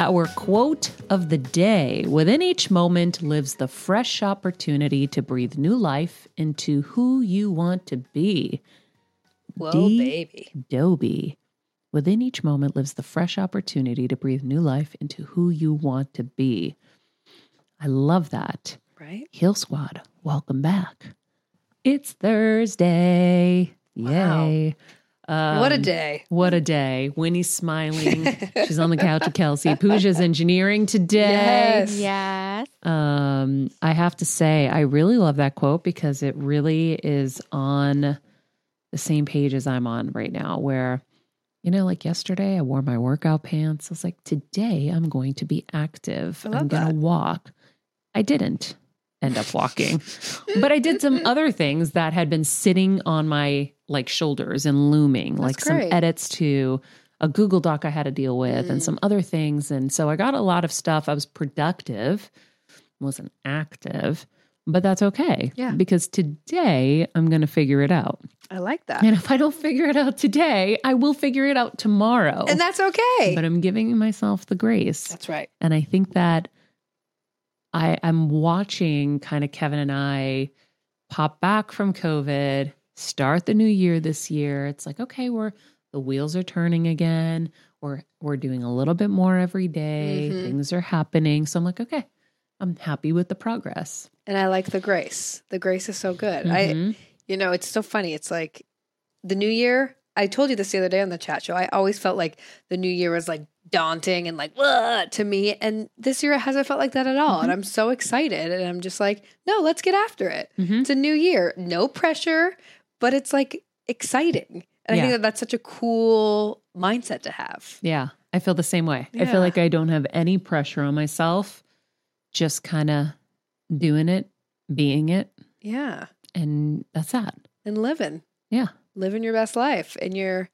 Our quote of the day Within each moment lives the fresh opportunity to breathe new life into who you want to be. Whoa, D- baby. Dobie. Within each moment lives the fresh opportunity to breathe new life into who you want to be. I love that. Right? Heal Squad, welcome back. It's Thursday. Wow. Yay. what a Um, day. What a day. Winnie's smiling. She's on the couch with Kelsey. Pooja's engineering today. Yes. Yes. Um, I have to say, I really love that quote because it really is on the same page as I'm on right now, where, you know, like yesterday, I wore my workout pants. I was like, today I'm going to be active. I love I'm going to walk. I didn't end up walking, but I did some other things that had been sitting on my like shoulders and looming, That's like some edits to a Google Doc I had to deal with and Mm. some other things. And so I got a lot of stuff. I was productive, wasn't active, but that's okay. Yeah. Because today I'm going to figure it out. I like that. And if I don't figure it out today, I will figure it out tomorrow. And that's okay. but I'm giving myself the grace. that's right. And I think that I I'm watching kind of Kevin and I pop back from COVID, start the new year this year. It's like, okay, we're the wheels are turning again. We're we're doing a little bit more every day. Mhm. Things are happening. So I'm like, okay, I'm happy with the progress. And I like the grace. The grace is so good. I Mhm. you know, it's so funny. It's like the new year. I told you this the other day on the chat show. I always felt like the new year was like daunting and like what to me. And this year it hasn't felt like that at all. And I'm so excited. And I'm just like, no, let's get after it. Mhm. It's a new year. No pressure, but it's like exciting. And I think that that's such a cool mindset to have. Yeah, I feel the same way. I feel like I don't have any pressure on myself, just kind of doing it, being it, Yeah. and that's that. And living. Yeah. Living your best life in your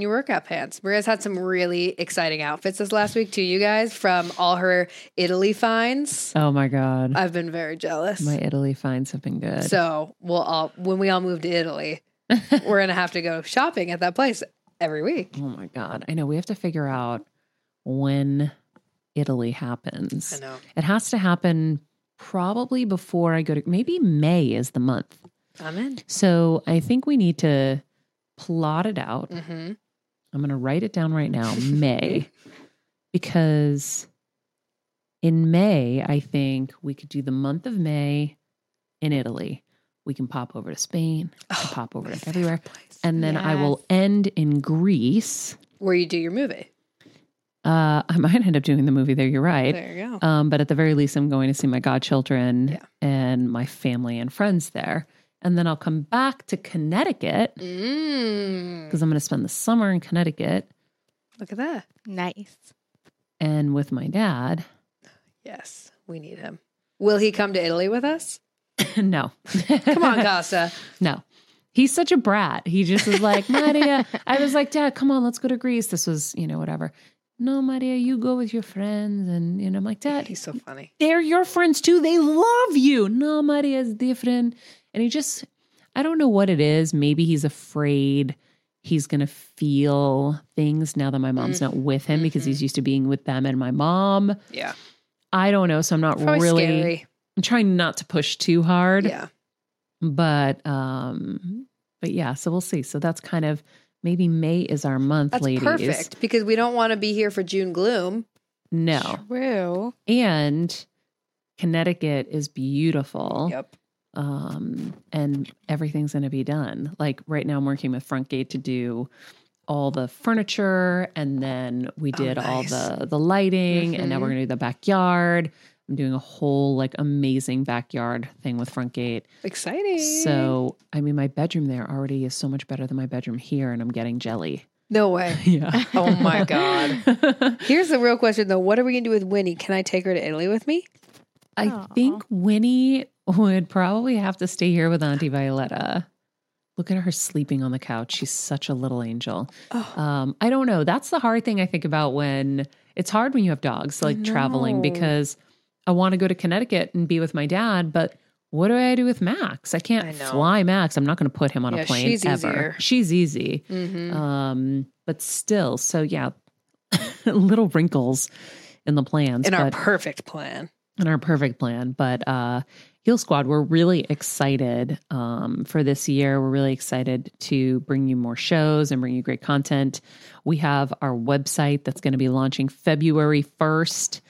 your workout pants. Maria's had some really exciting outfits this last week too, you guys, from all her Italy finds. Oh my god. I've been very jealous. My Italy finds have been good. So we'll all when we all move to Italy, we're gonna have to go shopping at that place every week. oh my god. I know we have to figure out when Italy happens. I know. It has to happen probably before I go to maybe May is the month. I'm in. So I think we need to plot it out. Mm-hmm. I'm going to write it down right now, May, because in May, I think we could do the month of May in Italy. We can pop over to Spain, Oh, pop over to everywhere. place. And then I will end in Greece. Where you do your movie. Uh, I might end up doing the movie there. You're right. There you go. Um, but at the very least, I'm going to see my godchildren Yeah. and my family and friends there. And then I'll come back to Connecticut Mm. because I'm going to spend the summer in Connecticut Look at that. Nice. and with my dad. Yes, we need him. Will he come to Italy with us? no. Come on, Costa. No. He's such a brat. He just is like, Maria. I was like, Dad, come on, let's go to Greece. This was, you know, whatever. No, Maria, you go with your friends. And, you know, I'm like, Dad, He's so funny. they're your friends too. They love you. No, Maria is different. And he just, I don't know what it is. Maybe he's afraid he's going to feel things now that my mom's not with him because he's used to being with them and my mom. Yeah. I don't know. So I'm not Probably really, scary. I'm trying not to push too hard Yeah. but um but yeah so we'll see so that's kind of maybe may is our month That's ladies perfect because we don't want to be here for June gloom. no True. and connecticut is beautiful Yep. Um and everything's going to be done like right now i'm working with frontgate to do all the furniture and then we Oh, did all the the lighting and now we're Mhm. going to do the backyard i'm doing a whole like amazing backyard thing with frontgate Exciting. So, I mean, my bedroom there already is so much better than my bedroom here, and I'm getting jelly. no way. Yeah. Oh my God. Here's the real question though. What are we gonna do with Winnie? Can I take her to Italy with me? I Aw. think Winnie would probably have to stay here with Auntie Violetta. Look at her sleeping on the couch. She's such a little angel. Oh, Um, I don't know. That's the hard thing I think about when it's hard when you have dogs, like traveling, because I want to go to Connecticut and be with my dad, but what do I do with Max? I can't I fly Max. I'm not going to put him on Yeah, a plane she's ever. easier. She's easy. mhm. Um, but still, so yeah, little wrinkles in the plans, in our perfect plan. in our perfect plan. But uh, Heal Squad, we're really excited um, for this year. We're really excited to bring you more shows and bring you great content. We have our website that's going to be launching February first.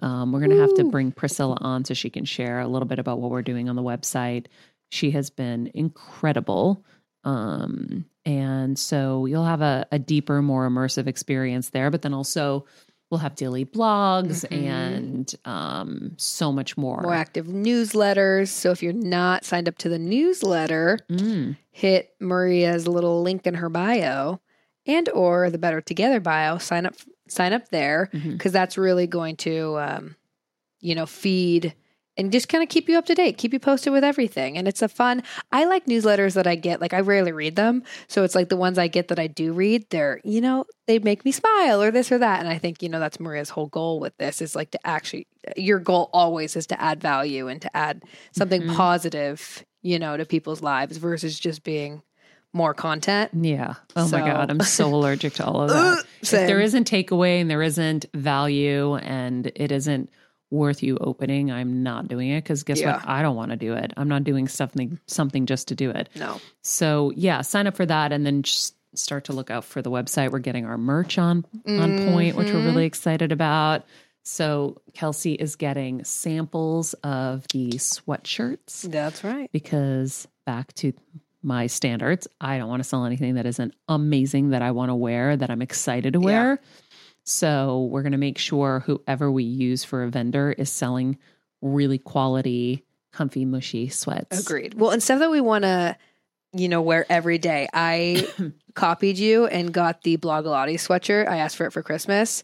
Um, we're going to have to bring Priscilla on so she can share a little bit about what we're doing on the website. She has been incredible. Um, and so you'll have a, a deeper, more immersive experience there, but then also we'll have daily blogs Mhm. and um, so much more. More active newsletters. So if you're not signed up to the newsletter, Mm, hit Maria's little link in her bio and or the Better Together bio. Sign up sign up there because that's really going to um, you know feed and just kind of keep you up to date, keep you posted with everything. And it's a fun. I like newsletters that I get. Like I rarely read them, so it's like the ones I get that I do read. They're you know they make me smile or this or that. And I think you know that's Maria's whole goal with this is like to actually your goal always is to add value and to add something Mhm. positive, you know, to people's lives versus just being more content. Yeah. Oh my God. I'm so allergic to all of that. if there isn't takeaway and there isn't value and it isn't worth you opening, I'm not doing it because guess Yeah. what? I don't want to do it. I'm not doing something something just to do it. no. So yeah, sign up for that and then just start to look out for the website. We're getting our merch on on point, which we're Mhm. really excited about. So Kelsey is getting samples of the sweatshirts That's right. because back to my standards, I don't want to sell anything that isn't amazing that I want to wear, that I'm excited to Yeah. So we're going to make sure whoever we use for a vendor is selling really quality, comfy, mushy sweats. Agreed. Well, and stuff that we want to, you know, wear every day. I copied you and got the Blogilates sweatshirt. I asked for it for Christmas.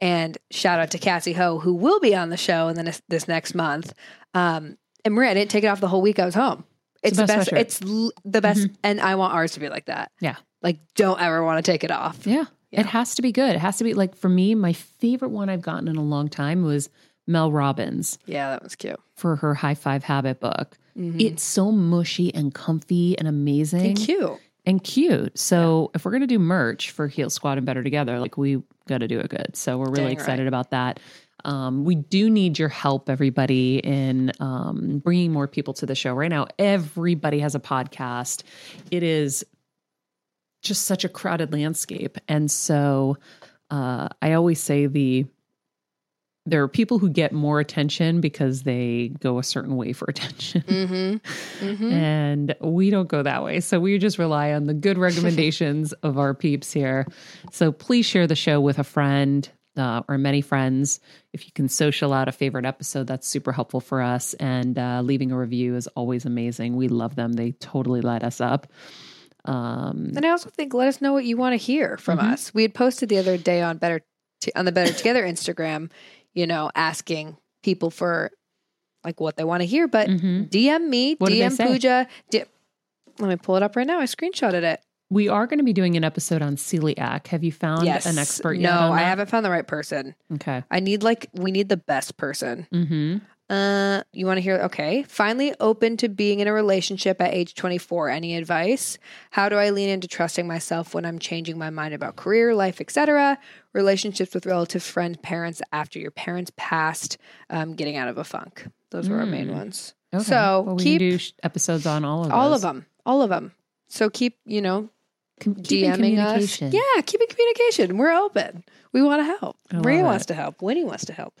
And shout out to Cassie Ho, who will be on the show in the, ne- this next month. Um, and Maria, I didn't take it off the whole week I was home. It's, the the best best. It's l- the best. And I want ours to be like that. Yeah. Like, don't ever want to take it off. Yeah. Yeah. It has to be good. It has to be like for me, my favorite one I've gotten in a long time was Mel Robbins Yeah, that was cute. for her High Five Habit book. Mhm. It's so mushy and comfy and amazing. And cute. and cute. So if we're gonna do merch for Heal Squad and Better Together, like we got to do it good. So we're really Dang excited right. about that. Um, we do need your help, everybody, in um, bringing more people to the show. Right now, everybody has a podcast. It is just such a crowded landscape, and so uh, I always say the there are people who get more attention because they go a certain way for attention. Mm-hmm. Mm-hmm. And we don't go that way. So we just rely on the good recommendations of our peeps here. So please share the show with a friend uh, or many friends. If you can social out a favorite episode, that's super helpful for us. And uh, leaving a review is always amazing. We love them, they totally light us up. Um, And I also think let us know what you want to hear from Mhm. us. We had posted the other day on better T- on the Better Together Instagram, you know, asking people for like what they want to hear. But Mhm. DM me, What DM? Pooja. D- Let me pull it up right now. I screenshotted it. We are going to be doing an episode on celiac. Have you found yes, an expert No, yet? on I haven't found the right person. Okay. I need like we need the best person. Mm-hmm. Uh, you want to hear? Okay. Finally open to being in a relationship at age 24. Any advice? How do I lean into trusting myself when I'm changing my mind about career, life, etc.? Relationships with relative friends, parents after your parents passed. Um, getting out of a funk. Those were our main Mm. ones. Okay. So, well, we keep- do sh- episodes on all of All those. of them. All of them. So keep you know Com- DMing us. Yeah, keeping communication. We're open. We want to help. Maria wants to help. Winnie wants to help.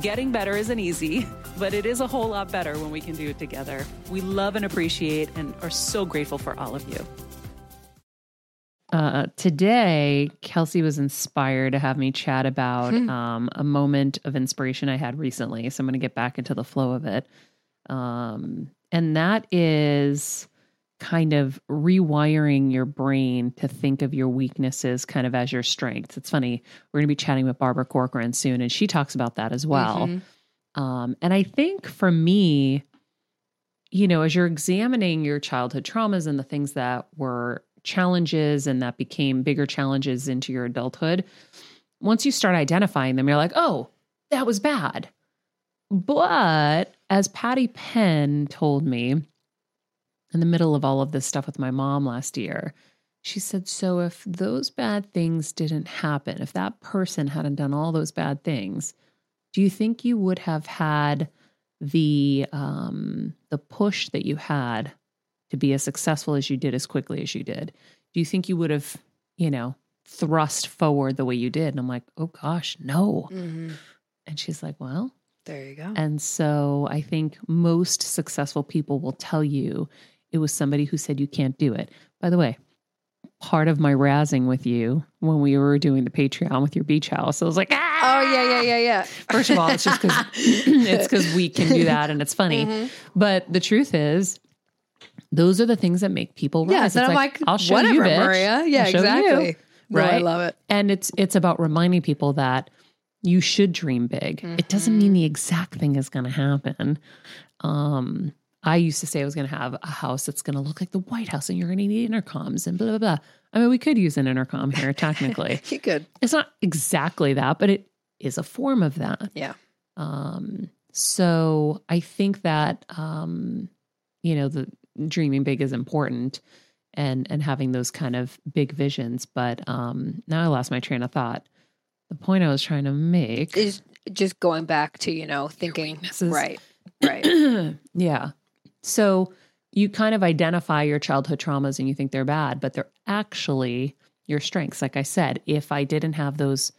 Getting better isn't easy, but it is a whole lot better when we can do it together. We love and appreciate and are so grateful for all of you. Uh, today, Kelsey was inspired to have me chat about Hmm. um, a moment of inspiration I had recently. So I'm going to get back into the flow of it. Um, and that is kind of rewiring your brain to think of your weaknesses kind of as your strengths. It's funny. We're going to be chatting with Barbara Corcoran soon, and she talks about that as well. Mhm. Um, and I think for me, you know, as you're examining your childhood traumas and the things that were challenges and that became bigger challenges into your adulthood, once you start identifying them, you're like, oh, that was bad. But as Patty Penn told me in the middle of all of this stuff with my mom last year, she said, So if those bad things didn't happen, if that person hadn't done all those bad things, do you think you would have had the um the push that you had to be as successful as you did as quickly as you did? Do you think you would have, you know, thrust forward the way you did? And I'm like, oh gosh, no. Mhm. And she's like, well, There you go. and so I think most successful people will tell you it was somebody who said you can't do it. By the way, part of my razzing with you when we were doing the Patreon with your beach house, I was like, ah! Oh yeah, yeah, yeah, yeah. First of all, it's just because it's because we can do that and it's funny. Mhm. But the truth is, those are the things that make people rise. Yes, It's and I'm like, I'll show whatever, you, bitch. Maria. Yeah, show you. exactly. No, I love it. And it's it's about reminding people that you should dream big. It doesn't mean the exact thing is going to happen. Um, I used to say I was going to have a house that's going to look like the White House, and you're going to need intercoms and blah blah blah. I mean, we could use an intercom here technically. You could. it's not exactly that, but it is a form of that. Yeah. Um, so I think that um, you know, the dreaming big is important and and having those kind of big visions. But um now I lost my train of thought. The point I was trying to make Is just going back to, you know, thinking right. Right. yeah. So you kind of identify your childhood traumas and you think they're bad, but they're actually your strengths. Like I said, if I didn't have those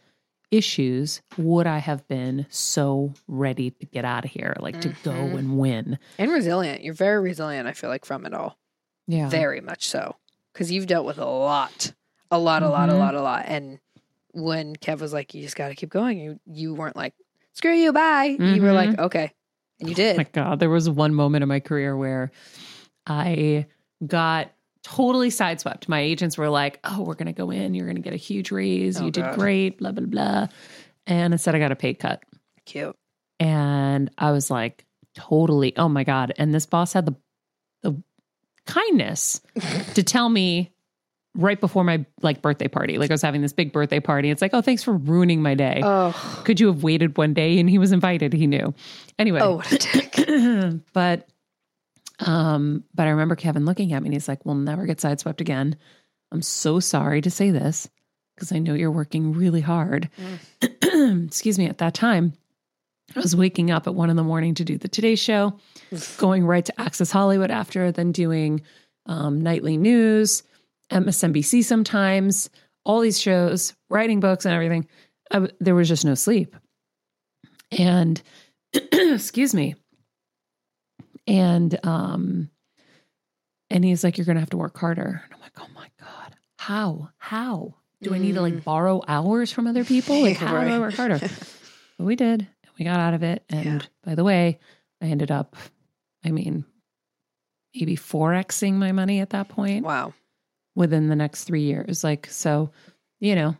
issues, would I have been so ready to get out of here, like to go Mhm. and win? and resilient. You're very resilient, I feel like, from it all. Yeah. Very much so. Because you've dealt with a lot. A lot, a lot, a Mhm. lot, a lot. And when Kev was like, you just gotta keep going, you you weren't like, screw you, bye. You were like, okay. And you did. Oh my God, there was one moment in my career where I got totally sideswept. My agents were like, "Oh, we're going to go in. You're going to get a huge raise. Oh, you did great." Blah blah blah. And instead, I got a pay cut, Cute. and I was like, "Totally, oh my God!" And this boss had the the kindness to tell me right before my like birthday party. Like I was having this big birthday party. It's like, "Oh, thanks for ruining my day." Oh, Could you have waited one day? And he was invited. He knew. Anyway, oh, what a dick. but Um, but I remember Kevin looking at me and he's like, We'll never get sideswept again. I'm so sorry to say this because I know you're working really hard. Excuse me, at that time, I was waking up at one in the morning to do the Today Show, going right to Access Hollywood after, then doing um, nightly news, MSNBC sometimes, all these shows, writing books and everything. I there was just no sleep. And excuse me. And um and he's like, You're gonna have to work harder. And I'm like, Oh my God. How? How? Do I need to like borrow hours from other people? Like, how do I work harder? but we did. And we got out of it. And Yeah. by the way, I ended up, I mean, maybe 4xing my money at that point Wow. Within the next three years. Like, so, you know,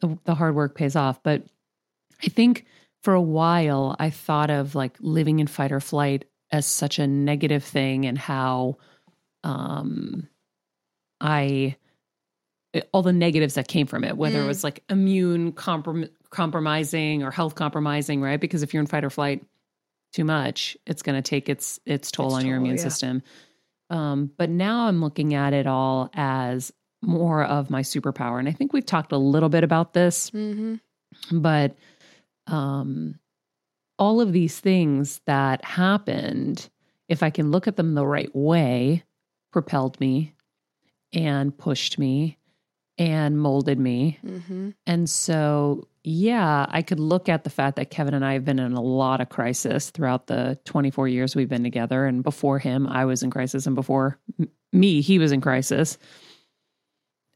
the, the hard work pays off. But I think for a while, I thought of like living in fight or flight as such a negative thing and how um, I, all the negatives that came from it, whether it Mm. was like immune comprom- compromising or health compromising, right? Because if you're in fight or flight too much, it's going to take its its toll Its on your toll, immune yeah. system. Um, but now I'm looking at it all as more of my superpower. And I think we've talked a little bit about this, Mm-hmm. but um, all of these things that happened, if I can look at them the right way, propelled me and pushed me and molded me. Mm-hmm. And so, yeah, I could look at the fact that Kevin and I have been in a lot of crisis throughout the 24 years we've been together. And before him, I was in crisis. And before m- me, he was in crisis.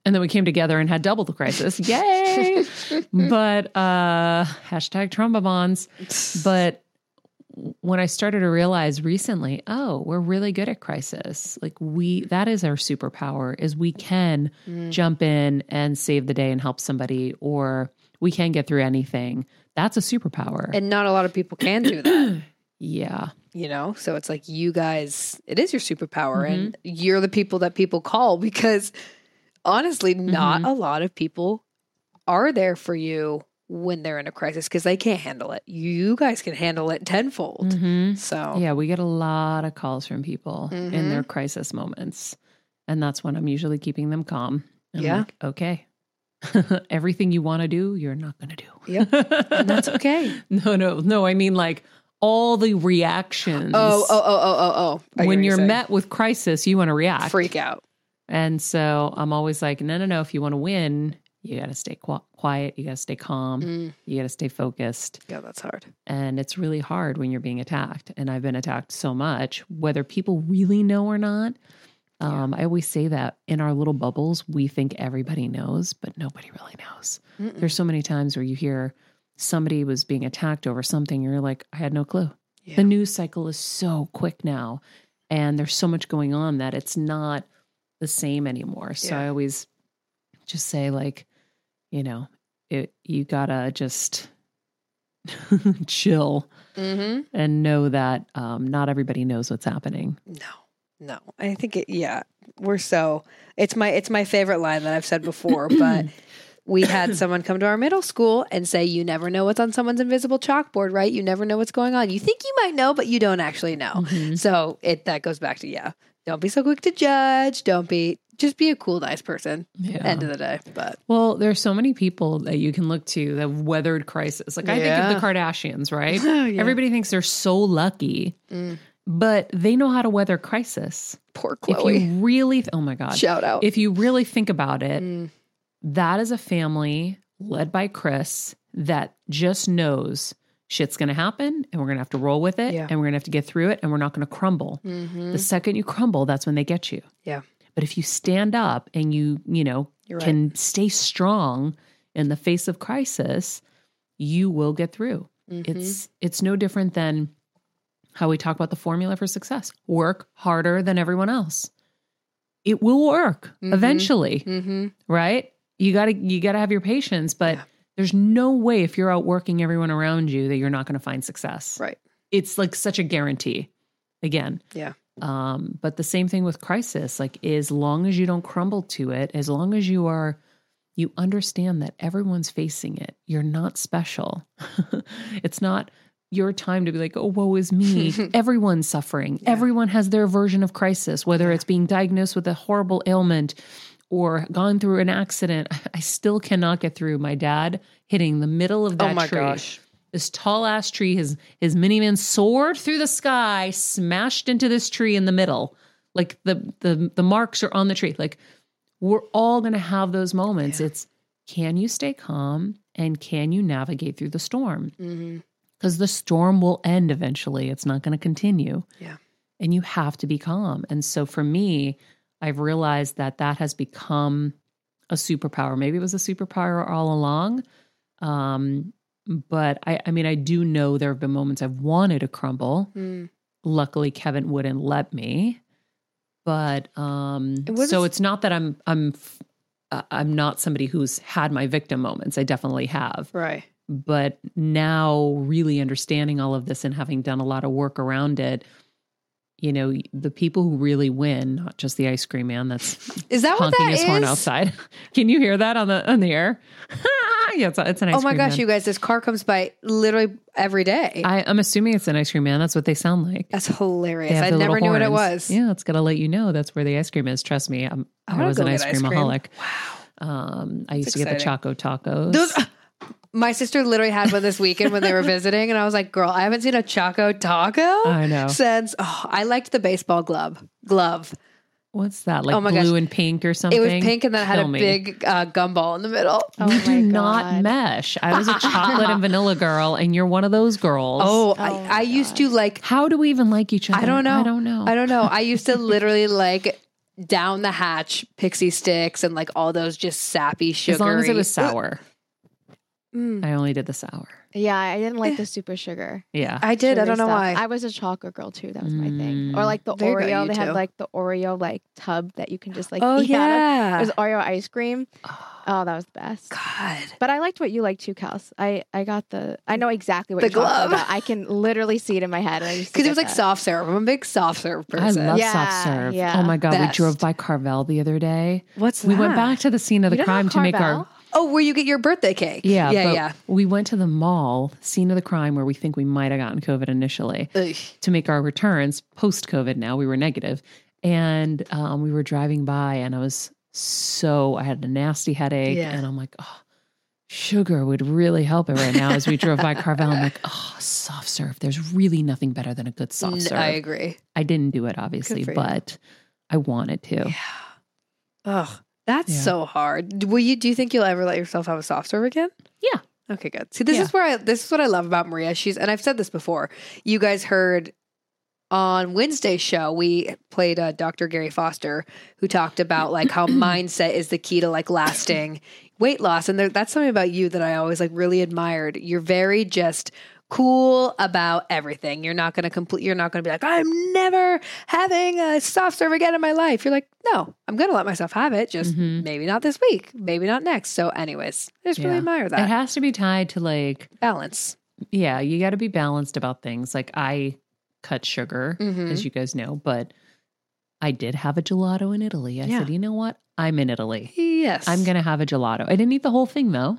And then we came together and had double the crisis. Yay! but uh hashtag trauma bonds. But when I started to realize recently, oh, we're really good at crisis. Like we that is our superpower is we can Mm. jump in and save the day and help somebody or we can get through anything. That's a superpower. And not a lot of people can do that. yeah. you know so it's like you guys it is your superpower Mm-hmm. and you're the people that people call because honestly not Mm-hmm. a lot of people are there for you when they're in a crisis because they can't handle it you guys can handle it tenfold Mhm. so Yeah, we get a lot of calls from people in Mhm. their crisis moments. And that's when I'm usually keeping them calm. I'm Yeah. like, okay. Everything you want to do, you're not going to do. Yep. and that's okay No, no, no. I mean, like all the reactions. oh oh oh oh oh oh when you're saying. met with crisis, you want to react. freak out And so I'm always like, no, no, no. If you want to win, you got to stay qu- quiet. You got to stay calm. Mm. You got to stay focused. yeah that's hard And it's really hard when you're being attacked. And I've been attacked so much, whether people really know or not. Um, I always say that in our little bubbles, we think everybody knows, but nobody really knows. Mm-mm. There's so many times where you hear somebody was being attacked over something, you're like, I had no clue. Yeah. The news cycle is so quick now, and there's so much going on that it's not the same anymore. So Yeah. I always just say, like, you know, it, you gotta just chill mm-hmm. and know that um, not everybody knows what's happening. No, no. I think it. Yeah, we're so. It's my it's my favorite line that I've said before, but we had someone come to our middle school and say, "You never know what's on someone's invisible chalkboard, right? You never know what's going on. You think you might know, but you don't actually know." Mm-hmm. So it that goes back to yeah. Don't be so quick to judge. Don't be just be a cool, nice person. Yeah. End of the day, but Well, there's so many people that you can look to that weathered crisis. Like I think of the Kardashians, right? Yeah. Everybody thinks they're so lucky, Mm. But they know how to weather crisis. poor Khloe. If you really, oh my God, Shout out. if you really think about it, Mm. that is a family led by Kris that just knows shit's going to happen and we're going to have to roll with it Yeah. and we're going to have to get through it and we're not going to crumble. Mhm. The second you crumble, that's when they get you. Yeah. But if you stand up and you, you know, right. can stay strong in the face of crisis, you will get through. Mhm. It's it's no different than how we talk about the formula for success. Work harder than everyone else. It will work Mhm. eventually, Mhm. right? You got to you got to have your patience, but Yeah. there's no way if you're outworking everyone around you that you're not going to find success. right. It's like such a guarantee. Again, Yeah. um, but the same thing with crisis. Like as long as you don't crumble to it, as long as you are, you understand that everyone's facing it. You're not special. it's not your time to be like, oh, woe is me. Everyone's suffering. Everyone has their version of crisis, whether it's being diagnosed with a horrible ailment or gone through an accident. I still cannot get through my dad hitting the middle of that oh my tree. gosh. This tall ass tree, his his minivan soared through the sky, smashed into this tree in the middle. Like the the the marks are on the tree. Like we're all gonna have those moments. It's can you stay calm and can you navigate through the storm? hmm because the storm will end eventually. It's not going to continue. Yeah. And you have to be calm. And so for me, I've realized that that has become a superpower. Maybe it was a superpower all along. Um, but I, I mean, I do know there have been moments I've wanted to crumble. Mm. Luckily, Kevin wouldn't let me. But um, so it's not that I'm I'm uh, I'm not somebody who's had my victim moments. I definitely have Right. But now really understanding all of this and having done a lot of work around it you know the people who really win not just the ice cream man that's Is that what honking that his horn outside can you hear that on the on the air yeah it's, it's an ice cream. Oh my cream gosh, man. you guys, this car comes by literally every day. I, i'm assuming it's an ice cream man that's what they sound like That's hilarious. I never knew what it was. yeah it's gonna let you know that's where the ice cream is trust me I'm, I i was an ice ice cream. Wow. um i used That's to get the choco tacos Those, my sister literally had one this weekend when they were visiting, and I was like, "Girl, I haven't seen a Choco Taco I know. since." Oh, I liked the baseball glove. Glove. what's that like Oh my blue gosh. and pink or something It was pink and then it had Kill a me. big uh, gumball in the middle. Oh we my do not mesh. I was a chocolate and vanilla girl, and you're one of those girls. Oh, Oh I, I used to like. how do we even like each other? I don't know. I don't know. I don't know. I used to literally like down the hatch Pixy Stix and like all those just sappy sugary. as long as it was sour. Mm. I only did the sour. Yeah, I didn't like the super sugar. Yeah. I did. I don't know stuff. why. I was a chocolate girl too. That was my thing. Mm. Or like the There you go, Oreo. you they too. had like the Oreo like tub that you can just like oh eat out of. yeah. It was Oreo ice cream. Oh, that was the best. God. But I liked what you liked too, Kels. I I got the. I know exactly what The you're talking glove. about. I can literally see it in my head. and I used to Because it was like that. soft serve. I'm a big soft serve person. I person. love Yeah, soft serve. yeah. Oh my god, Best. we drove by Carvel the other day. What's We went back to the scene of the You don't crime to make our Carvel? Oh, where you get your birthday cake? yeah yeah, yeah. We went to the mall, scene of the crime, where we think we might have gotten COVID initially. Ugh. to make our returns post COVID now. We were negative. And um, we were driving by, and I was so, I had a nasty headache. Yeah. And I'm like, oh, sugar would really help it right now as we drove by Carvel. I'm like, oh, soft serve. There's really nothing better than a good soft serve. I agree. I didn't do it, obviously, but I wanted to. Yeah. Ugh, that's Yeah. so hard. Will you? Do you think you'll ever let yourself have a soft serve again? Yeah. Okay, good. See, this Yeah. is where I. This is what I love about Maria. She's, and I've said this before. You guys heard on Wednesday's show, we played uh, Dr. Gary Foster, who talked about like how mindset is the key to like lasting weight loss, and there, that's something about you that I always like really admired. You're very just cool about everything. You're not going to complete. You're not going to be like, I'm never having a soft serve again in my life. You're like, no, I'm going to let myself have it. Just Mhm. maybe not this week, maybe not next. So, anyways, I just really Yeah. admire It has to be tied to like, balance. yeah, you got to be balanced about things. Like, I cut sugar, Mhm. as you guys know, but I did have a gelato in Italy. I Yeah. said, you know what? I'm in Italy. Yes, I'm going to have a gelato. I didn't eat the whole thing though,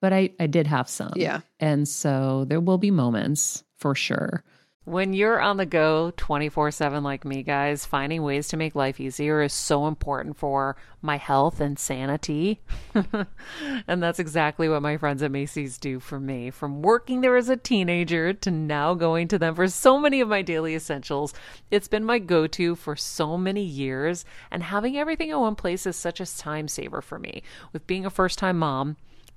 but I, I did have some. Yeah. And so there will be moments for sure. When you're on the go 24 7 like me, guys, finding ways to make life easier is so important for my health and sanity. and that's exactly what my friends at Macy's do for me. From working there as a teenager to now going to them for so many of my daily essentials, it's been my go to for so many years. And having everything in one place is such a time saver for me. With being a first time mom,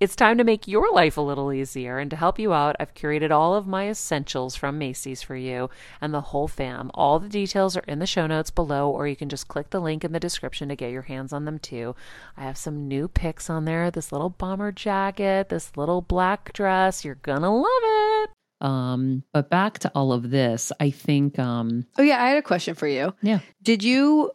it's time to make your life a little easier. And to help you out, I've curated all of my essentials from Macy's for you and the whole fam. All the details are in the show notes below, or you can just click the link in the description to get your hands on them too. I have some new picks on there this little bomber jacket, this little black dress. You're gonna love it. Um, but back to all of this, I think um Oh yeah, I had a question for you. Yeah. Did you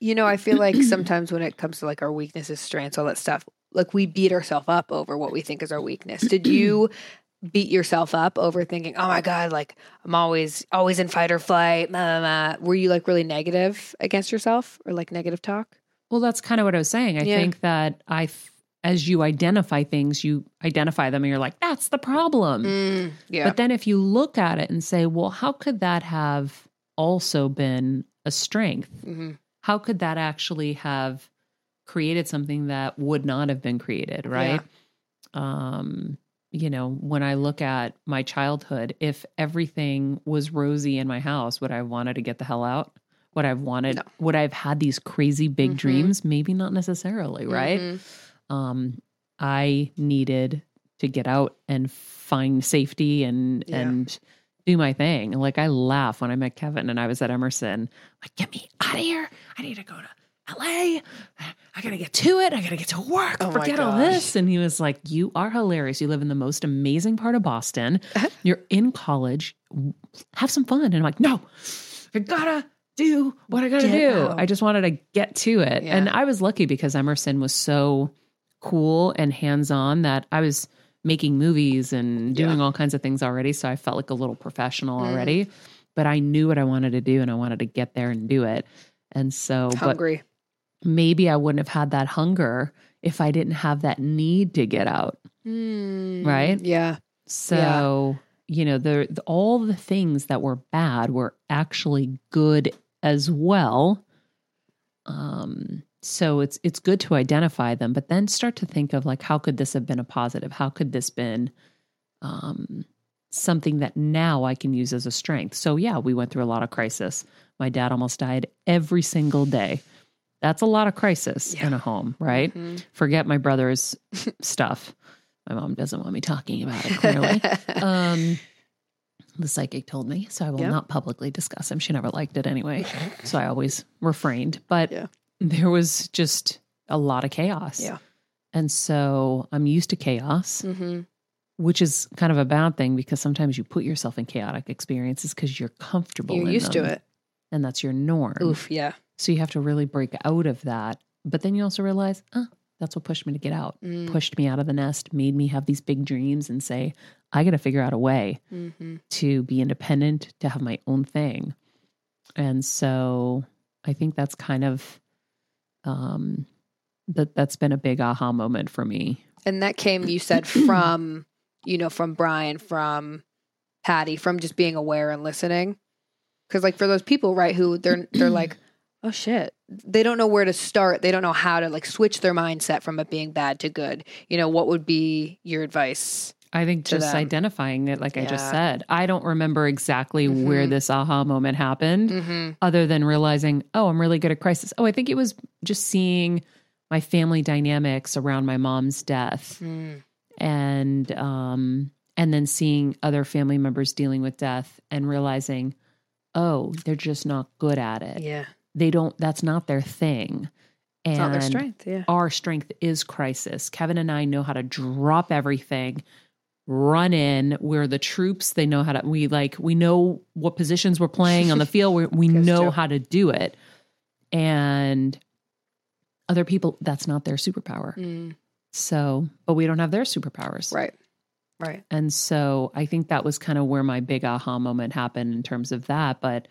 you know, I feel like sometimes when it comes to like our weaknesses, strengths, all that stuff, like we beat ourselves up over what we think is our weakness. Did you beat yourself up over thinking, "Oh my god, like I'm always always in fight or flight." Blah, blah, blah. Were you like really negative against yourself or like negative talk? Well, that's kind of what I was saying. I Yeah. think that I as you identify things, you identify them and you're like, that's the problem. Mm, yeah. But then if you look at it and say, well, how could that have also been a strength? Mhm. How could that actually have created something that would not have been created, right? Um, you know, when I look at my childhood, if everything was rosy in my house, would I have wanted to get the hell out? Would I have wanted, No. would I have had these crazy big Mhm. dreams? Maybe not necessarily, right? Mhm. um, I needed to get out and find safety and Yeah. and do my thing. Like I laugh when I met Kevin and I was at Emerson. Like, get me out of here! I need to go to LA. I gotta get to it. I gotta get to work. Oh Forget all this. And he was like, "You are hilarious. You live in the most amazing part of Boston. You're in college. Have some fun." And I'm like, "No, I gotta." Do what I gotta Get do. out. I just wanted to get to it. Yeah. And I was lucky because Emerson was so cool and hands on that I was making movies and doing all kinds of things already. So I felt like a little professional Mm. already. But I knew what I wanted to do and I wanted to get there and do it. And so, but Hungry. Maybe I wouldn't have had that hunger if I didn't have that need to get out. Mm, Right? Yeah. So, you know, the, the all the things that were bad were actually good as well. Um so it's it's good to identify them, but then start to think of like how could this have been a positive? How could this been um something that now I can use as a strength? So yeah, we went through a lot of crisis. My dad almost died every single day. That's a lot of crisis in a home, right? Mhm. Forget my brother's stuff. My mom doesn't want me talking about it clearly. um, the psychic told me, so I will Yep. not publicly discuss him. She never liked it anyway, so I always refrained. But Yeah. there was just a lot of chaos. Yeah. And so I'm used to chaos, Mhm. which is kind of a bad thing because sometimes you put yourself in chaotic experiences because you're comfortable. You're used to it. and that's your norm. Oof. Yeah. So you have to really break out of that. But then you also realize, ah, that's what pushed me to get out, Mm. pushed me out of the nest, made me have these big dreams and say, I got to figure out a way Mhm. to be independent, to have my own thing. And so I think that's kind of um that that's been a big aha moment for me. And that came, you said, from, you know, from Brian, from Patty, from just being aware and listening. Because, like, for those people, right, who they're they're like, oh shit, they don't know where to start. They don't know how to like switch their mindset from it being bad to good. You know, what would be your advice? I think just them. identifying it, like I just said, I don't remember exactly where Mhm. this aha moment happened. Mm-hmm. other than realizing, oh, I'm really good at crisis. Oh, I think it was just seeing my family dynamics around my mom's death Mm. and um and then seeing other family members dealing with death and realizing, oh, they're just not good at it. Yeah, They don't that's not their thing. And it's not their strength. Yeah, our strength is crisis. Kevin and I know how to drop everything, run in. We're the troops. They know how to, we like, we know what positions we're playing on the field. We, we know true. how to do it. And other people, that's not their superpower. Mm. So, but we don't have their superpowers. right, right. And so I think that was kind of where my big aha moment happened in terms of that. But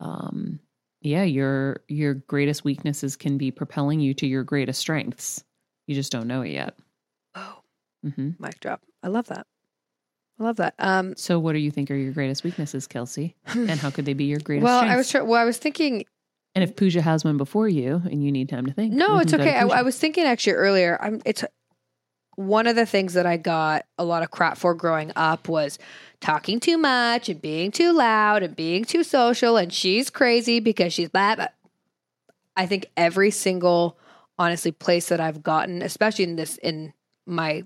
um yeah, your your greatest weaknesses can be propelling you to your greatest strengths. You just don't know it yet. Oh, mm-hmm. mic drop. I love that. I love that. Um, So, what do you think are your greatest weaknesses, Kelsey? And how could they be your greatest well, strengths? I was try- well, I was thinking. and if Pooja has one before you and you need time to think, No, it's can go to okay. I, I was thinking actually earlier. I'm. It's one of the things that I got a lot of crap for growing up was talking too much and being too loud and being too social. And she's crazy because she's blah. blah. I think every single, honestly, place that I've gotten, especially in this in my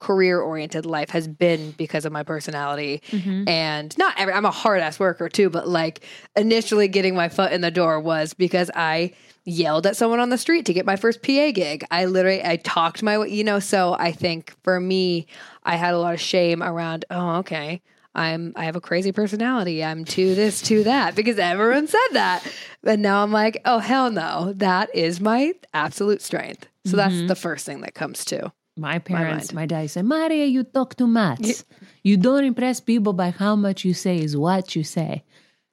career oriented life, has been because of my personality Mhm. and not every I'm a hard ass worker too, but like initially getting my foot in the door was because I yelled at someone on the street to get my first PA gig. I literally I talked my way, you know, so I think for me I had a lot of shame around, oh, okay. I'm I have a crazy personality. I'm to this, to that because everyone said that. And now I'm like, oh hell no, that is my absolute strength. So that's mm-hmm. the first thing that comes to. My parents, mind. my, dad said, Maria, you talk too much. You don't impress people by how much you say, is what you say.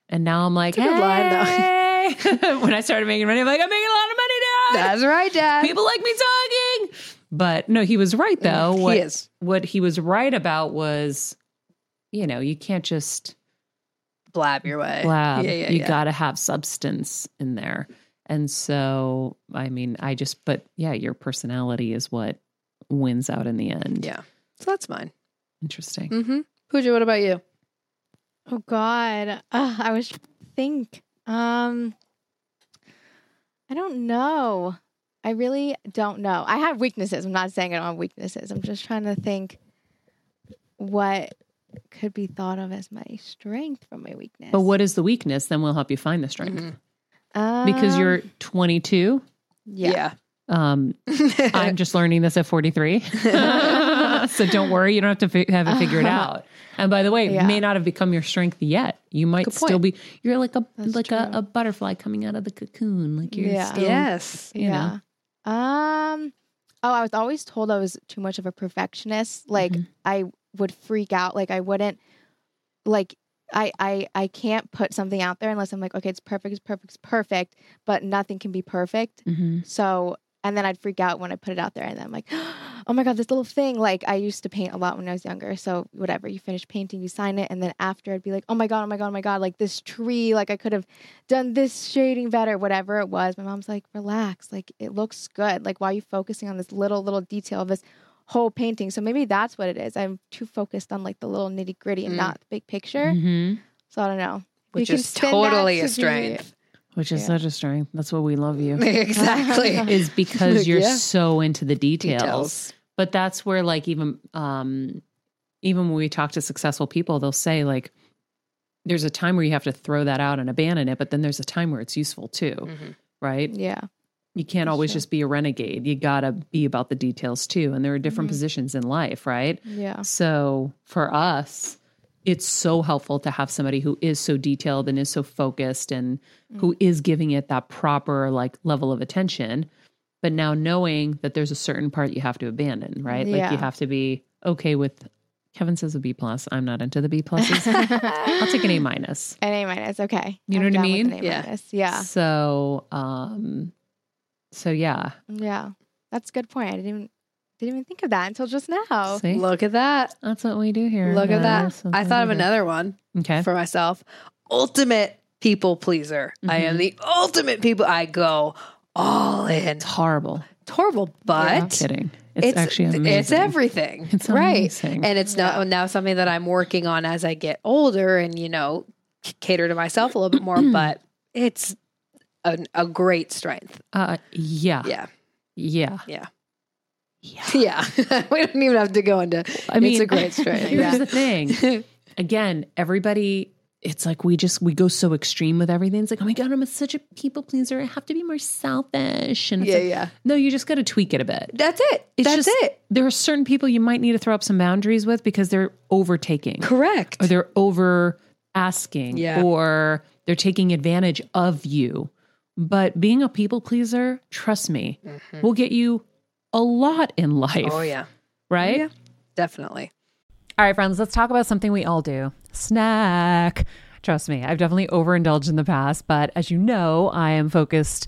And now I'm like, a good line, though. Hey. when I started making money, I'm like, I'm making a lot of money now. That's right, Dad. People like me talking. But no, he was right though. Mm, he what, is. what he was right about was, you know, you can't just blab your way. blab. Yeah, yeah, you yeah. got to have substance in there. And so, I mean, I just, but yeah, your personality is what wins out in the end. Yeah. So that's mine. Interesting. Mm-hmm. Pooja, what about you? Oh God, uh, I was think. Um, I don't know. I really don't know. I have weaknesses. I'm not saying I don't have weaknesses. I'm just trying to think what could be thought of as my strength from my weakness. But what is the weakness? Then we'll help you find the strength. Mhm. Because Um, you're 22. yeah. Um, I'm just learning this at 43. so don't worry. You don't have to fi- have it figured out. And by the way, it Yeah. may not have become your strength yet. You might still be, you're like a, That's like a, a butterfly coming out of the cocoon. Like you're Yeah. still, yes. you know. yeah. Um. Oh, I was always told I was too much of a perfectionist. Like Mhm. I would freak out. Like I wouldn't. Like I I I can't put something out there unless I'm like, okay, it's perfect, it's perfect, it's perfect. But nothing can be perfect. Mhm. So and then I'd freak out when I put it out there, and then I'm like, oh my god, this little thing. Like I used to paint a lot when I was younger. So whatever, you finish painting, you sign it, and then after I'd be like, oh my god, oh my god, oh my god, like this tree, like I could have done this shading better, whatever it was. My mom's like, relax, like it looks good. Like why are you focusing on this little little detail of this whole painting? So maybe that's what it is. I'm too focused on like the little nitty gritty and Mm. not the big picture. Mhm. So I don't know. Which can is totally to a strength. Which is Yeah. such a strength. That's what we love you. exactly. is because you're Yeah. so into the details. Details. But that's where like even um even when we talk to successful people, they'll say like there's a time where you have to throw that out and abandon it, but then there's a time where it's useful too, Mhm. right? Yeah. You can't That's always true. just be a renegade. You got to be about the details too. And there are different Mhm. positions in life, right? Yeah. So for us, it's so helpful to have somebody who is so detailed and is so focused and who is giving it that proper like level of attention. But now knowing that there's a certain part you have to abandon, right? Like you have to be okay with Kevin says a B plus. I'm not into the B pluses. I'll take an A minus. An A minus. Okay. You know I'm what I mean? A Yeah. minus. Yeah. So um so yeah. Yeah. That's a good point. I didn't even didn't even think of that until just now. See? Look at that. That's what we do here. Look at that. I thought of another one Okay. for myself. Ultimate people pleaser. I am Mhm. the ultimate people. I go all in. It's horrible. It's horrible, I'm but kidding. It's, actually amazing. It's everything. It's right. amazing. And it's now now something that I'm working on as I get older and you know c- cater to myself a little bit more. but it's a, a great strength. Uh, yeah. Yeah, Yeah. yeah, Yeah. yeah. we don't even have to go into. I mean, it's a great strength. Here's yeah. the thing. Again, everybody, it's like we just, we go so extreme with everything. It's like, oh my God, I'm a, such a people pleaser. I have to be more selfish. And it's yeah, like, yeah. no, you just got to tweak it a bit. That's it. It's That's just, it. There are certain people you might need to throw up some boundaries with because they're overtaking Correct. or they're over asking Yeah. or they're taking advantage of you. But being a people pleaser, trust me, mm-hmm. will get you a lot in life. Oh yeah. Right? Yeah. Definitely. All right, friends, let's talk about something we all do snack. Trust me, I've definitely overindulged in the past, but as you know, I am focused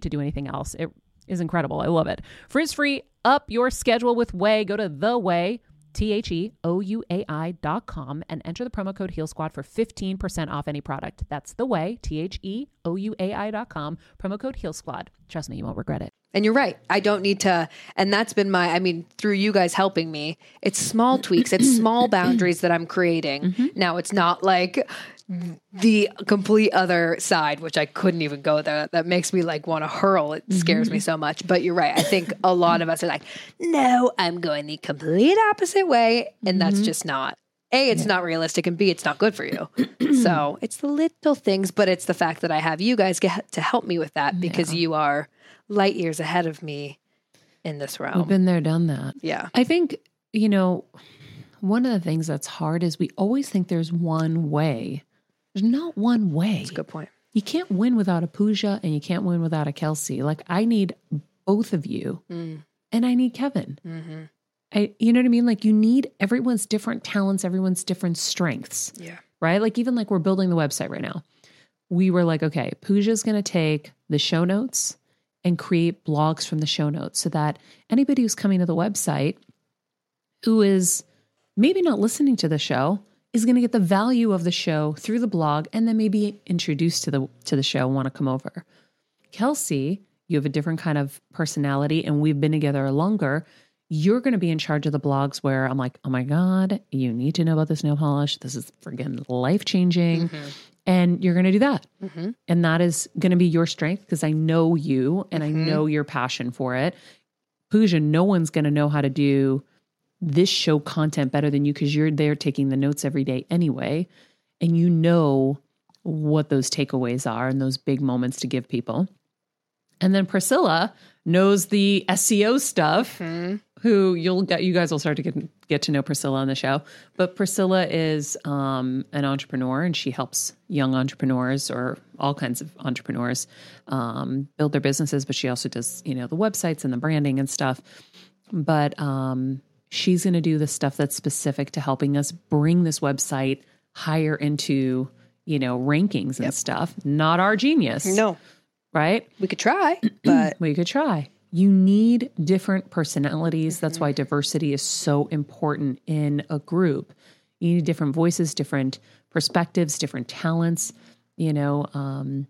to do anything else. It is incredible. I love it. Frizz free, up your schedule with Ouai. Go to the Ouai. T H E O U A I dot com and enter the promo code Heal Squad for 15% off any product. That's the way, T H E O U A I dot com, promo code Heal Squad. Trust me, you won't regret it. And you're right. I don't need to. And that's been my, I mean, through you guys helping me, it's small tweaks, it's small boundaries that I'm creating. Mm-hmm. Now, it's not like the complete other side, which I couldn't even go there. That makes me like want to hurl. It mm-hmm. scares me so much. But you're right. I think a lot of us are like, no, I'm going the complete opposite way. And that's mm-hmm. just not. A, it's not realistic, and B, it's not good for you. so it's the little things, but it's the fact that I have you guys get to help me with that because you are light years ahead of me in this realm. We've been there, done that. yeah. I think, you know, one of the things that's hard is we always think there's one way. There's not one way. That's a good point. You can't win without a Pooja and you can't win without a Kelsey. Like I need both of you Mm. and I need Kevin. Mm-hmm. I, you know what I mean? Like you need everyone's different talents, everyone's different strengths, Yeah. right? Like even like we're building the website right now. We were like, okay, Pooja's going to take the show notes and create blogs from the show notes so that anybody who's coming to the website who is maybe not listening to the show is going to get the value of the show through the blog and then maybe introduced to the to the show want to come over. Kelsey, you have a different kind of personality and we've been together longer. You're going to be in charge of the blogs where I'm like, oh my God, you need to know about this nail polish. This is friggin' life changing. And you're going to do that. Mhm. And that is going to be your strength because I know you and I know your passion for it. Pooja, no one's going to know how to do this show content better than you because you're there taking the notes every day anyway. And you know what those takeaways are and those big moments to give people. And then Priscilla knows the SEO stuff, who you'll get, you guys will start to get, get to know Priscilla on the show. But Priscilla is um, an entrepreneur and she helps young entrepreneurs or all kinds of entrepreneurs um, build their businesses. But she also does, you know, the websites and the branding and stuff. But um, she's going to do the stuff that's specific to helping us bring this website higher into, you know, rankings and stuff. Not our genius. No, Right? we could try, but We could try. You need different personalities. That's why diversity is so important in a group. You need different voices, different perspectives, different talents. You know, um,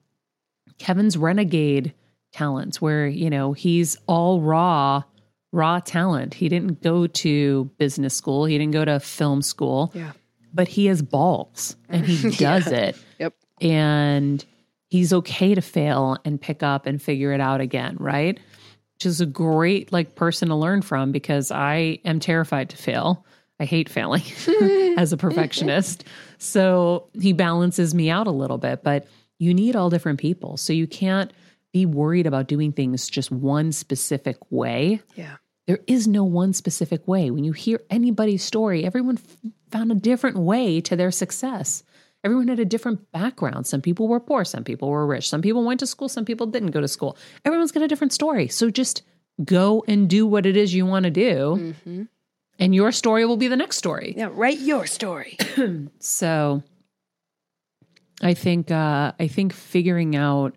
Kevin's renegade talents, where, you know, he's all raw, raw talent. He didn't go to business school, he didn't go to film school, yeah. but he has balls and he does it Yep. and he's okay to fail and pick up and figure it out again, right? Which is a great like person to learn from because I am terrified to fail. I hate failing as a perfectionist. So he balances me out a little bit, but you need all different people. So you can't be worried about doing things just one specific way. Yeah. There is no one specific way. When you hear anybody's story, everyone f- found a different way to their success. Everyone had a different background. Some people were poor, some people were rich, some people went to school, some people didn't go to school. Everyone's got a different story. So just go and do what it is you want to do, and your story will be the next story. Yeah. Write your story. So I think uh, I think figuring out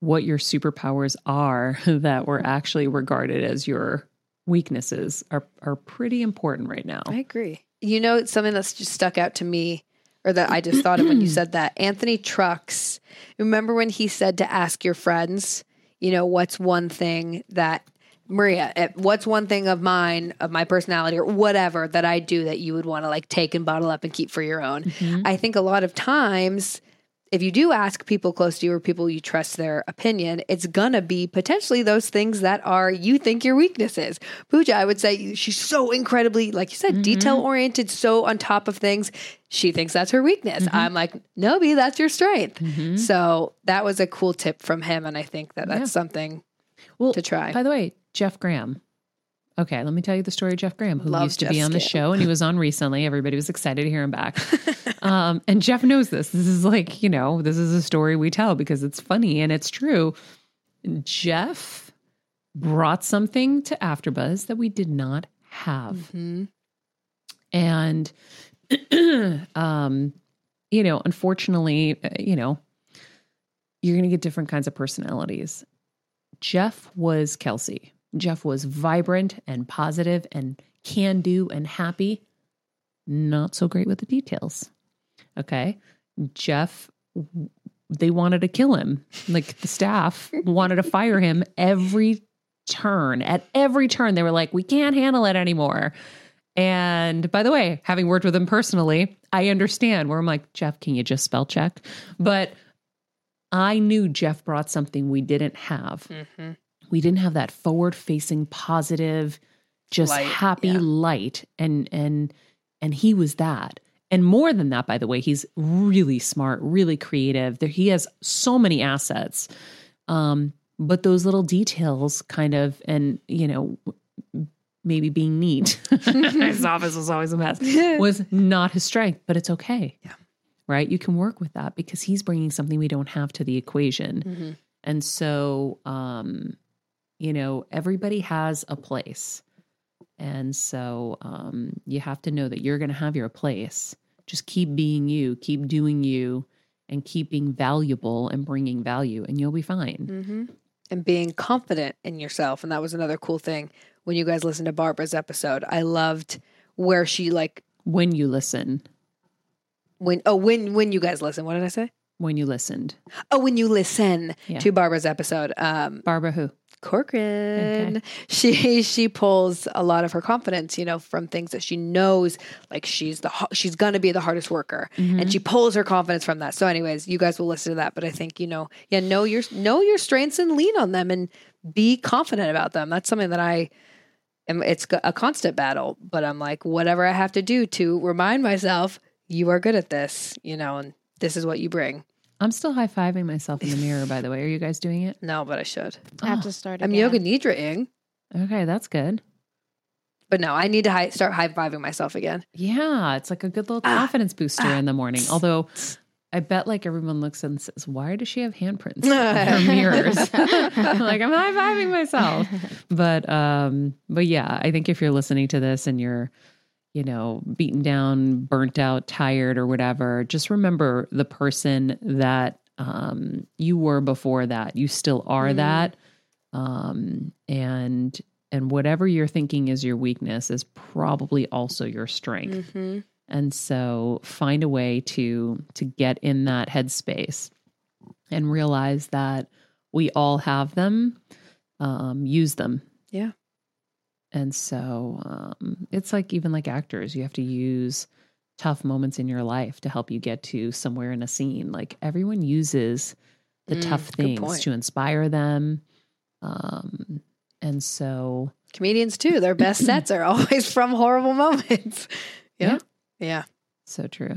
what your superpowers are that were actually regarded as your weaknesses are are pretty important right now. I agree. You know, something that's just stuck out to me, or that I just thought of when you said that. Anthony Trucks, remember when he said to ask your friends, you know, what's one thing that, Maria, eh, what's one thing of mine, of my personality, or whatever that I do that you would want to like take and bottle up and keep for your own? I think a lot of times if you do ask people close to you or people you trust their opinion, it's gonna be potentially those things that are you think your weaknesses. Pooja, I would say she's so incredibly, like you said, mm-hmm. detail oriented, so on top of things. She thinks that's her weakness. Mm-hmm. I'm like, no, B, that's your strength. Mm-hmm. So that was a cool tip from him, and I think that that's Yeah. something Well, to try. By the way, Jeff Graham. Okay, let me tell you the story of Jeff Graham, who Love used to Jeff be on the show and he was on recently. Everybody was excited to hear him back. um, and Jeff knows this. This is like, you know, this is a story we tell because it's funny and it's true. Jeff brought something to AfterBuzz that we did not have. Mhm. And, um, you know, unfortunately, uh, you know, you're going to get different kinds of personalities. Jeff was Kelsey. Jeff was vibrant and positive and can do and happy. Not so great with the details. Okay. Jeff, they wanted to kill him. Like the staff wanted to fire him every turn. At every turn, they were like, we can't handle it anymore. And by the way, having worked with him personally, I understand where I'm like, Jeff, can you just spell check? But I knew Jeff brought something we didn't have. Mhm. We didn't have that forward facing, positive, just Light, happy yeah. light. And and and he was that. And more than that, by the way, he's really smart, really creative. There, he has so many assets. Um, but those little details kind of, and you know, maybe being neat. His office was always a mess. Was not his strength, but it's okay. Yeah. Right. You can work with that because he's bringing something we don't have to the equation. Mhm. And so, um, you know, everybody has a place. And so um, you have to know that you're going to have your place. Just keep being you, keep doing you, and keep being valuable and bringing value, and you'll be fine. hmm And being confident in yourself. And that was another cool thing when you guys listened to Barbara's episode. I loved where she like When you listen, when oh when when you guys listen. What did I say? when you listened. Oh, when you listen Yeah. to Barbara's episode. Um Barbara, who? Corcoran. She she pulls a lot of her confidence, you know, from things that she knows, like she's the she's gonna be the hardest worker, mm-hmm. and she pulls her confidence from that. So, anyways, you guys will listen to that, but I think you know, yeah, know your know your strengths and lean on them, and be confident about them. That's something that I am. It's a constant battle, but I'm like, whatever I have to do to remind myself, you are good at this, you know, and this is what you bring. I'm still high fiving myself in the mirror, by the way. Are you guys doing it? No, but I should. I have Oh, to start. I'm again. yoga nidraing, Okay, that's good. but no, I need to hi- start high fiving myself again. Yeah, it's like a good little Ah, confidence booster ah, in the morning. Although I bet like everyone looks and says, "Why does she have handprints in her mirrors?" like I'm high fiving myself. But um, but yeah, I think if you're listening to this and you're, you know, beaten down, burnt out, tired, or whatever, just remember the person that um you were before that. You still are Mhm. that. Um, and and whatever you're thinking is your weakness is probably also your strength. Mm-hmm. And so find a way to to get in that headspace and realize that we all have them. Um, use them. Yeah. And so um, it's like even like actors, you have to use tough moments in your life to help you get to somewhere in a scene. Like everyone uses the Mm, tough things to inspire them. Um, and so Comedians too. Their best sets are always from horrible moments. Yeah. Yeah. so true.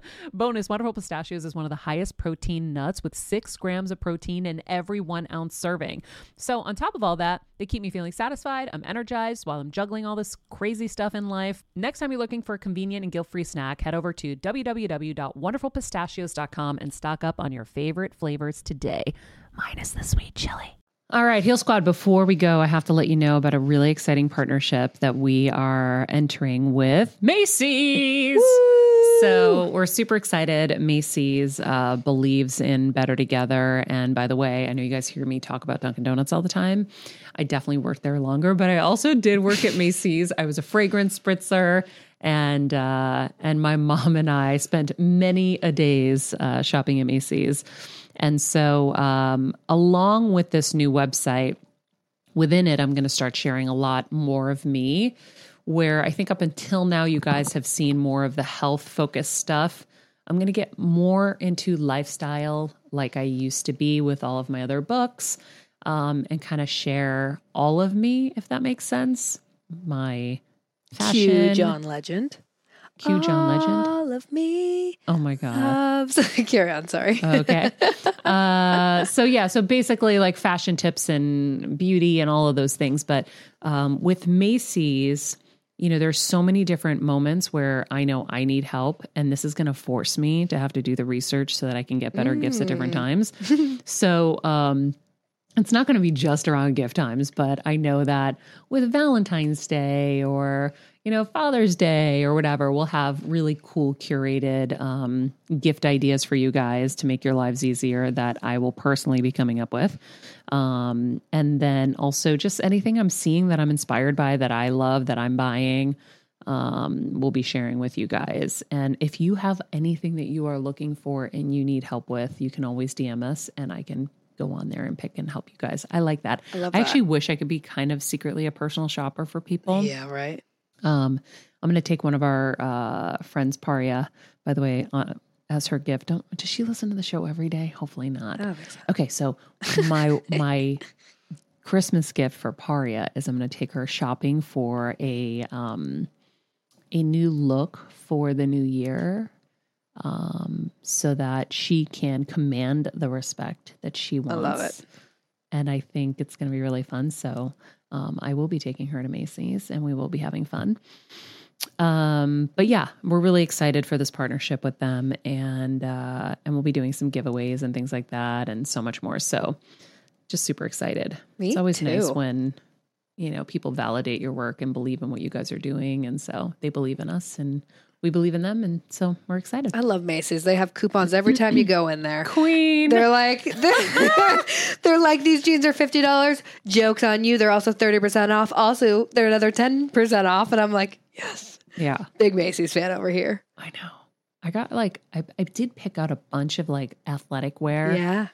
Bonus Wonderful Pistachios is one of the highest protein nuts with six grams of protein in every one ounce serving. So, on top of all that, they keep me feeling satisfied. I'm energized while I'm juggling all this crazy stuff in life. Next time you're looking for a convenient and guilt free snack, head over to www.wonderfulpistachios.com and stock up on your favorite flavors today, minus the sweet chili. All right, Heal Squad, before we go, I have to let you know about a really exciting partnership that we are entering with Macy's. So we're super excited. Macy's uh, believes in better together. And by the way, I know you guys hear me talk about Dunkin' Donuts all the time. I definitely worked there longer, but I also did work at Macy's. I was a fragrance spritzer, and uh, and my mom and I spent many a days uh, shopping at Macy's. And so, um, along with this new website, within it, I'm going to start sharing a lot more of me. Where I think up until now, you guys have seen more of the health focused stuff. I'm going to get more into lifestyle like I used to be with all of my other books um, and kind of share all of me, if that makes sense. My fashion. Cue John Legend. Cue John Legend. All of me Oh my God. loves. Carry on. Sorry. okay. Uh, so yeah, so basically like fashion tips and beauty and all of those things. But um, with Macy's, you know, there's so many different moments where I know I need help, and this is going to force me to have to do the research so that I can get better gifts at different times. so, um, it's not going to be just around gift times, but I know that with Valentine's Day or, you know, Father's Day or whatever, we'll have really cool curated um, gift ideas for you guys to make your lives easier that I will personally be coming up with. Um, and then also just anything I'm seeing that I'm inspired by that I love that I'm buying um, we'll be sharing with you guys. And if you have anything that you are looking for and you need help with, you can always DM us and I can go on there and pick and help you guys. I like that. I, love that. actually wish I could be kind of secretly a personal shopper for people. yeah. Right. Um, I'm going to take one of our uh, friends, Paria, by the way, uh, as her gift. Don't, does she listen to the show every day? Hopefully not. I so. Okay, so my my Christmas gift for Paria is I'm going to take her shopping for a um a new look for the new year. Um, so that she can command the respect that she wants. love it. And I think it's going to be really fun. So um, I will be taking her to Macy's and we will be having fun. Um, but yeah, we're really excited for this partnership with them and uh, and we'll be doing some giveaways and things like that and so much more. So just super excited. Me it's always nice when you know people validate your work and believe in what you guys are doing and so they believe in us and we believe in them and so we're excited. I love Macy's. They have coupons every time you go in there. Queen. They're like they're, they're like these jeans are fifty dollars. Jokes on you. They're also thirty percent off. Also, they're another ten percent off. And I'm like, yes, yeah. big Macy's fan over here. I know. I got like I, I did pick out a bunch of like athletic wear Yeah,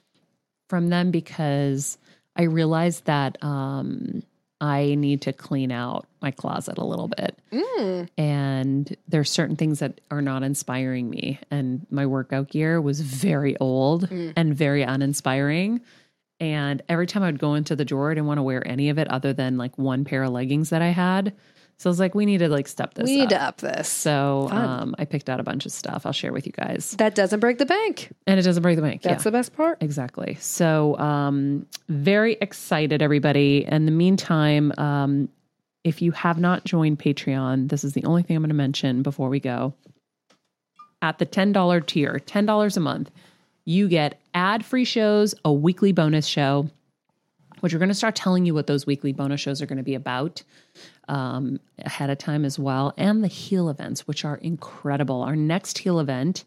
from them because I realized that um I need to clean out my closet a little bit. Mm. And there's certain things that are not inspiring me. And my workout gear was very old Mm. and very uninspiring. And every time I'd go into the drawer, I didn't want to wear any of it other than like one pair of leggings that I had. So I was like, we need to like step this we need up. to up this. So um, I picked out a bunch of stuff. I'll share with you guys. That doesn't break the bank. And it doesn't break the bank. That's yeah. the best part. Exactly. So, um, very excited, everybody. In the meantime, um, if you have not joined Patreon, this is the only thing I'm going to mention before we go. At the $10 tier, $10 a month, you get ad free shows, a weekly bonus show, which we're going to start telling you what those weekly bonus shows are going to be about um, ahead of time as well, and the heal events, which are incredible. Our next heal event,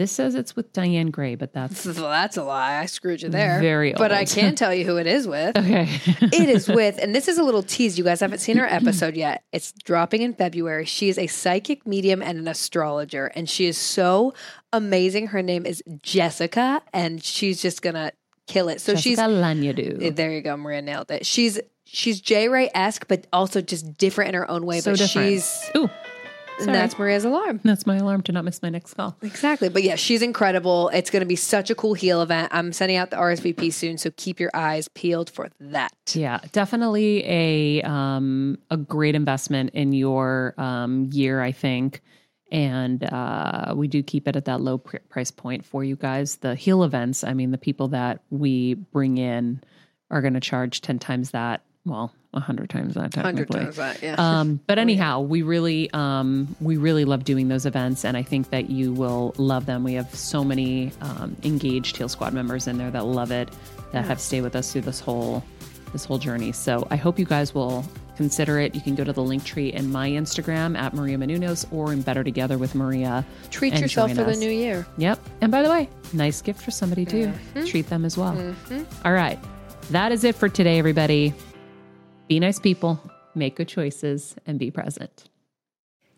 this says it's with Diane Gray, but that's Well, that's a lie. I screwed you there. Very old. But I can tell you who it is with. okay. it is with, and this is a little tease. You guys haven't seen her episode yet. It's dropping in February. She is a psychic medium and an astrologer, and she is so amazing. Her name is Jessica, and she's just gonna kill it. So Jessica she's there. You go, Maria nailed it. She's she's J Ray esque, but also just different in her own way. so but different. she's Ooh, and that's Maria's alarm. that's my alarm to not miss my next call. Exactly. But yeah, she's incredible. It's going to be such a cool heal event. I'm sending out the RSVP soon, so keep your eyes peeled for that. Yeah, definitely a um a great investment in your um year, I think. And uh, we do keep it at that low pr- price point for you guys. The heal events, I mean, the people that we bring in are going to charge 10 times that. Well, 100 times that, Hundred times that, yeah. Um, but anyhow, we really, um, we really love doing those events, and I think that you will love them. We have so many um, engaged Heal Squad members in there that love it. that have stayed with us through this whole this whole journey. So I hope you guys will consider it. You can go to the link tree in my Instagram at Maria Menounos or in Better Together with Maria. Treat yourself for the new year. Yep. And by the way, nice gift for somebody too. Mm-hmm. Treat them as well. Mm-hmm. All right. That is it for today, everybody. Be nice people, make good choices, and be present.